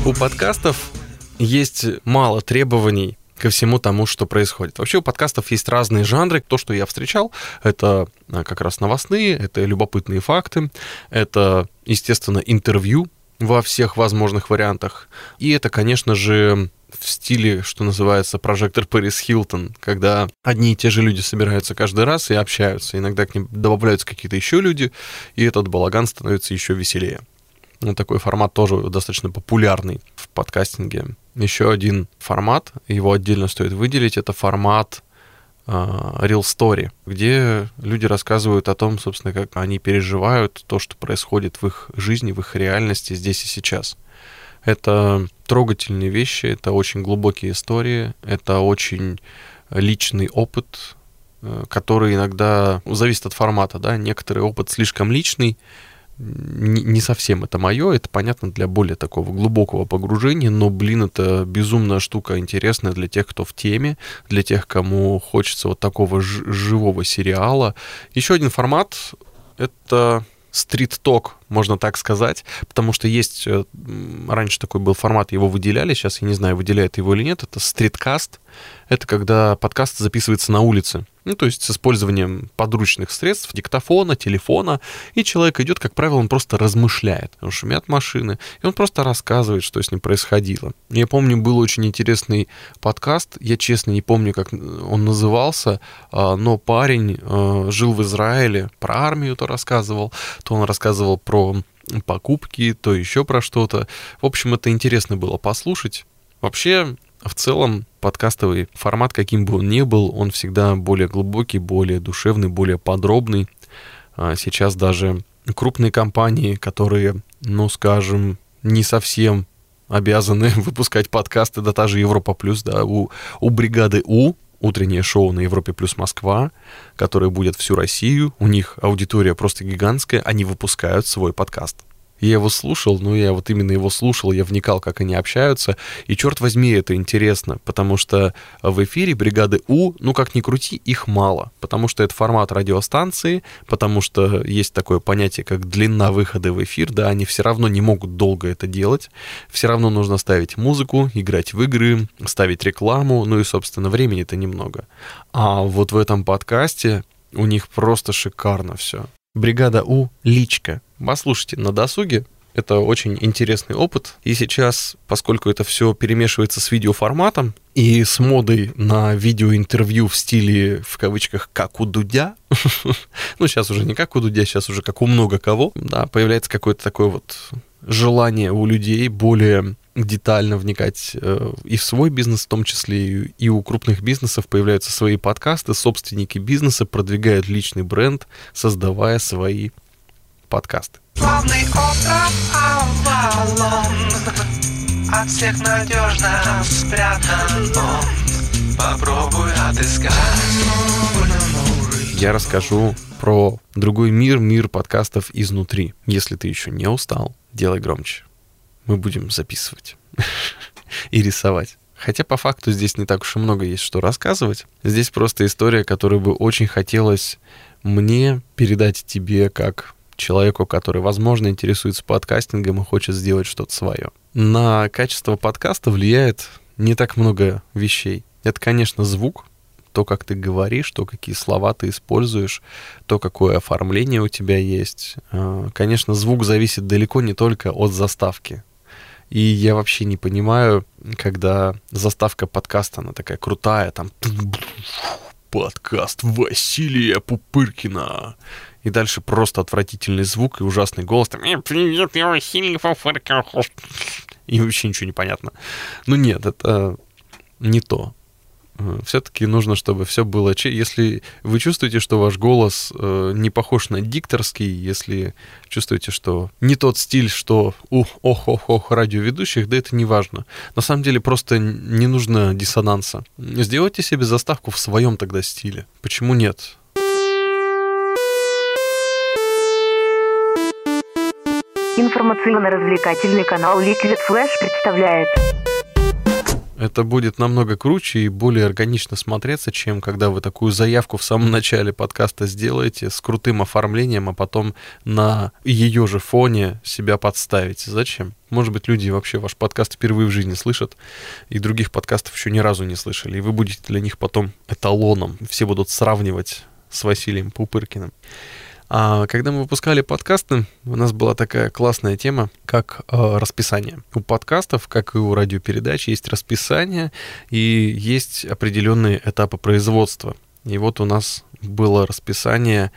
У подкастов есть мало требований ко всему тому, что происходит. Вообще у подкастов есть разные жанры. То, что я встречал, это а, как раз новостные, это любопытные факты, это, естественно, интервью во всех возможных вариантах. И это, конечно же, в стиле, что называется, прожектор Пэрис Хилтон, когда одни и те же люди собираются каждый раз и общаются. Иногда к ним добавляются какие-то еще люди, и этот балаган становится еще веселее. Ну, такой формат тоже достаточно популярный в подкастинге. Еще один формат, его отдельно стоит выделить, это формат uh, Real Story, где люди рассказывают о том, собственно, как они переживают то, что происходит в их жизни, в их реальности здесь и сейчас. Это трогательные вещи, это очень глубокие истории, это очень личный опыт, э, который иногда зависит от формата, да, некоторый опыт слишком личный, не совсем это мое, это понятно для более такого глубокого погружения, но, блин, это безумная штука интересная для тех, кто в теме, для тех, кому хочется вот такого живого сериала. Еще один формат — это стрит-ток, можно так сказать, потому что есть, э, раньше такой был формат, его выделяли, сейчас я не знаю, выделяет его или нет, это стриткаст, это когда подкаст записывается на улице, ну, то есть с использованием подручных средств, диктофона, телефона, и человек идет, как правило, он просто размышляет, он шумят машины, и он просто рассказывает, что с ним происходило. Я помню, был очень интересный подкаст, я честно не помню, как он назывался, а, но парень а, жил в Израиле, про армию то рассказывал, то он рассказывал про покупки, то еще про что-то. В общем, это интересно было послушать. Вообще, в целом, подкастовый формат, каким бы он ни был, он всегда более глубокий, более душевный, более подробный. А сейчас даже крупные компании, которые, ну, скажем, не совсем обязаны выпускать подкасты, да та же Европа Плюс, да, у, у бригады У, утреннее шоу на Европе Плюс Москва, которое будет всю Россию, у них аудитория просто гигантская, они выпускают свой подкаст. Я его слушал, ну, я вот именно его слушал, я вникал, как они общаются, и, черт возьми, это интересно, потому что в эфире бригады У, ну, как ни крути, их мало, потому что это формат радиостанции, потому что есть такое понятие, как длина выхода в эфир, да, они все равно не могут долго это делать, все равно нужно ставить музыку, играть в игры, ставить рекламу, ну и, собственно, времени-то немного. А вот в этом подкасте у них просто шикарно все. Бригада У — личка. Послушайте на досуге, это очень интересный опыт. И сейчас, поскольку это все перемешивается с видеоформатом и с модой на видеоинтервью в стиле, в кавычках, как у Дудя, ну, сейчас уже не как у Дудя, сейчас уже как у много кого, да, появляется какое-то такое вот желание у людей более детально вникать э, и в свой бизнес, в том числе и у крупных бизнесов появляются свои подкасты, собственники бизнеса продвигают личный бренд, создавая свои подкасты. Главный остров Авалон От всех надежно спрятан он Попробуй отыскать Я расскажу про другой мир, мир подкастов изнутри. Если ты еще не устал, делай громче мы будем записывать и рисовать. Хотя по факту здесь не так уж и много есть что рассказывать. Здесь просто история, которую бы очень хотелось мне передать тебе как человеку, который, возможно, интересуется подкастингом и хочет сделать что-то свое. На качество подкаста влияет не так много вещей. Это, конечно, звук, то, как ты говоришь, то, какие слова ты используешь, то, какое оформление у тебя есть. А, конечно, звук зависит далеко не только от заставки И я вообще не понимаю, когда заставка подкаста, она такая крутая, там подкаст Василия Пупыркина. И дальше просто отвратительный звук и ужасный голос. Там, «Э, привет, я Пупыркин. И вообще ничего не понятно. Ну нет, это не то. Все-таки нужно, чтобы все было... Если вы чувствуете, что ваш голос э, не похож на дикторский, если чувствуете, что не тот стиль, что ух, ох, ох, ох, радиоведущих, да это не важно. На самом деле просто не нужно диссонанса. Сделайте себе заставку в своем тогда стиле. Почему нет? Информационно-развлекательный канал Liquid Flash представляет Это будет намного круче и более органично смотреться, чем когда вы такую заявку в самом начале подкаста сделаете с крутым оформлением, а потом на ее же фоне себя подставите. Зачем? Может быть, люди вообще ваш подкаст впервые в жизни слышат, и других подкастов еще ни разу не слышали, и вы будете для них потом эталоном. Все будут сравнивать с Василием Пупыркиным. А когда мы выпускали подкасты, у нас была такая классная тема, как э, расписание. У подкастов, как и у радиопередач, есть расписание и есть определенные этапы производства. И вот у нас было расписание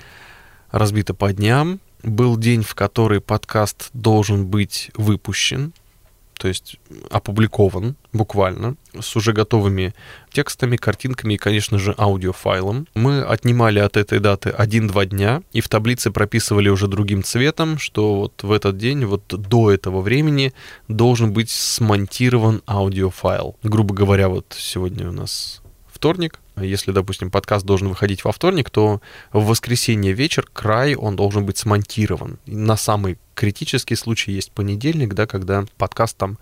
разбито по дням. Был день, в который подкаст должен быть выпущен, то есть опубликован буквально, с уже готовыми текстами, картинками и, конечно же, аудиофайлом. Мы отнимали от этой даты 1-2 дня и в таблице прописывали уже другим цветом, что вот в этот день, вот до этого времени должен быть смонтирован аудиофайл. Грубо говоря, вот сегодня у нас вторник. Если, допустим, подкаст должен выходить во вторник, то в воскресенье вечер край он должен быть смонтирован. На самый критический случай есть понедельник, да, когда подкаст там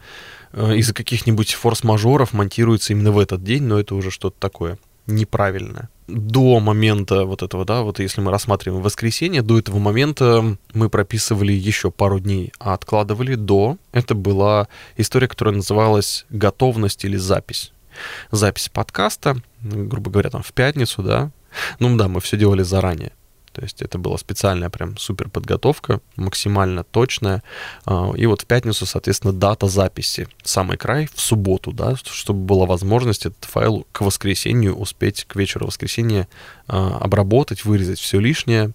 э, из-за каких-нибудь форс-мажоров монтируется именно в этот день, но это уже что-то такое неправильное. До момента вот этого, да, вот если мы рассматриваем воскресенье, до этого момента мы прописывали еще пару дней, а откладывали до. Это была история, которая называлась «Готовность или запись». Запись подкаста, грубо говоря, там в пятницу, да. Ну да, мы все делали заранее. То есть это была специальная прям супер подготовка, максимально точная. А, И вот в пятницу, соответственно, дата записи. Самый край в субботу, да, чтобы была возможность этот файл к воскресенью успеть к вечеру воскресенья а, обработать, вырезать все лишнее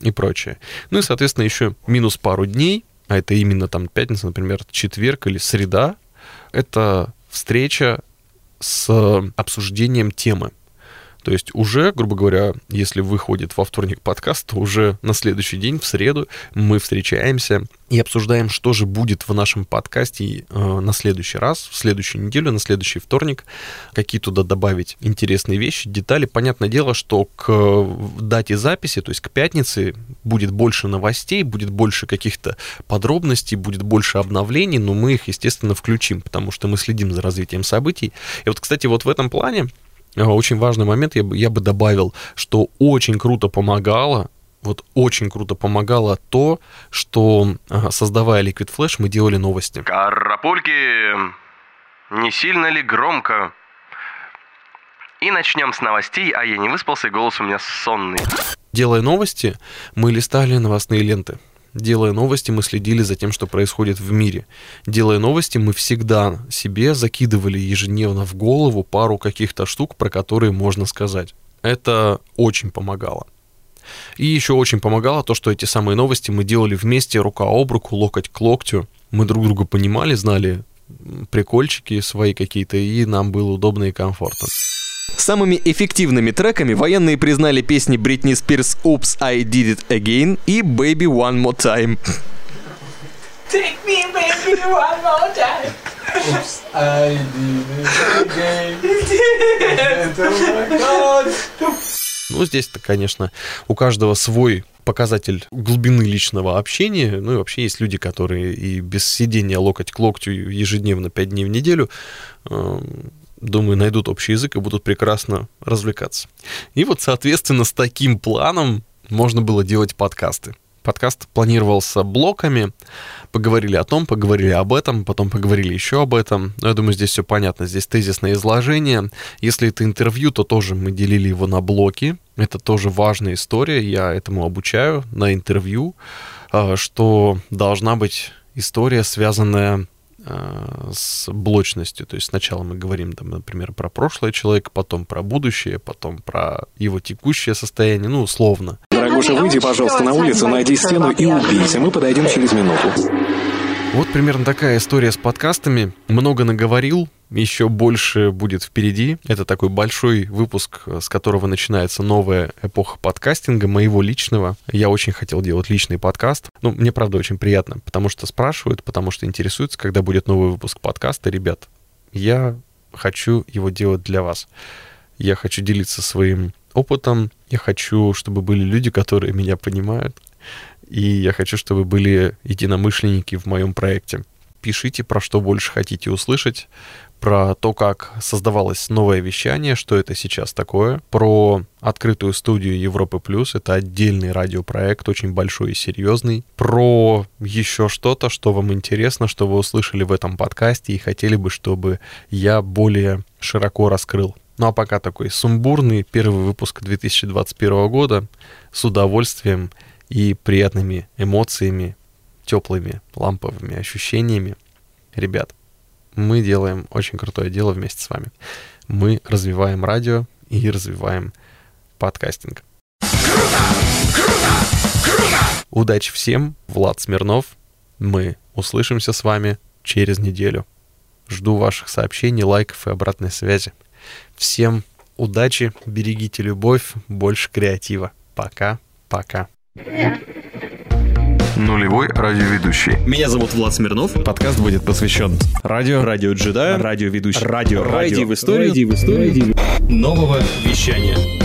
и прочее. Ну и, соответственно, еще минус пару дней, а это именно там пятница, например, четверг или среда, это встреча с обсуждением темы. То есть уже, грубо говоря, если выходит во вторник подкаст, то уже на следующий день, в среду, мы встречаемся и обсуждаем, что же будет в нашем подкасте э, на следующий раз, в следующую неделю, на следующий вторник, какие туда добавить интересные вещи, детали. Понятное дело, что к дате записи, то есть к пятнице, будет больше новостей, будет больше каких-то подробностей, будет больше обновлений, но мы их, естественно, включим, потому что мы следим за развитием событий. И вот, кстати, вот в этом плане очень важный момент я бы, я бы добавил, что очень круто помогало, вот очень круто помогало то, что создавая Liquid Flash, мы делали новости. Карапульки, не сильно ли громко? И начнем с новостей, а я не выспался, и голос у меня сонный. Делая новости, мы листали новостные ленты. Делая новости, мы следили за тем, что происходит в мире. Делая новости, мы всегда себе закидывали ежедневно в голову пару каких-то штук, про которые можно сказать. Это очень помогало. И еще очень помогало то, что эти самые новости мы делали вместе, рука об руку, локоть к локтю. Мы друг друга понимали, знали прикольчики свои какие-то, и нам было удобно и комфортно. Самыми эффективными треками военные признали песни Бритни Спирс «Oops, I Did It Again» и «Baby One More Time». Take me, baby, one more time. Oops, I did it again. Ну, здесь-то, конечно, у каждого свой показатель глубины личного общения. Ну и вообще есть люди, которые и без сидения локоть к локтю ежедневно 5 дней в неделю, э, думаю, найдут общий язык и будут прекрасно развлекаться. И вот, соответственно, с таким планом можно было делать подкасты. Подкаст планировался блоками, поговорили о том, поговорили об этом, потом поговорили еще об этом. Но я думаю, здесь все понятно. Здесь тезисное изложение. Если это интервью, то тоже мы делили его на блоки. Это тоже важная история. Я этому обучаю на интервью, а, что должна быть история, связанная с блочностью. То есть сначала мы говорим, там, например, про прошлое человека, потом про будущее, потом про его текущее состояние, ну, условно. Дорогуша, выйди, пожалуйста, на улицу, найди стену и убейся. Мы подойдем через минуту. Вот примерно такая история с подкастами. Много наговорил, еще больше будет впереди. Это такой большой выпуск, с которого начинается новая эпоха подкастинга, моего личного. Я очень хотел делать личный подкаст. Ну, мне, правда, очень приятно, потому что спрашивают, потому что интересуются, когда будет новый выпуск подкаста. Ребят, я хочу его делать для вас. Я хочу делиться своим опытом. Я хочу, чтобы были люди, которые меня понимают. И я хочу, чтобы были единомышленники в моем проекте. Пишите, про что больше хотите услышать, про то, как создавалось новое вещание, что это сейчас такое, про открытую студию Европы Плюс, это отдельный радиопроект, очень большой и серьезный, про еще что-то, что вам интересно, что вы услышали в этом подкасте и хотели бы, чтобы я более широко раскрыл. Ну а пока такой сумбурный первый выпуск 2021 года с удовольствием и приятными эмоциями, теплыми ламповыми ощущениями. Ребят, мы делаем очень крутое дело вместе с вами. Мы развиваем радио и развиваем подкастинг. Круто! Круто! Круто! Удачи всем, Влад Смирнов. Мы услышимся с вами через неделю. Жду ваших сообщений, лайков и обратной связи. Всем удачи, берегите любовь, больше креатива. Пока-пока. Нулевой радиоведущий. Меня зовут Влад Смирнов. Подкаст будет посвящен радио, радио джедая, радиоведущий, радио, радио в историю, радио в историю нового вещания.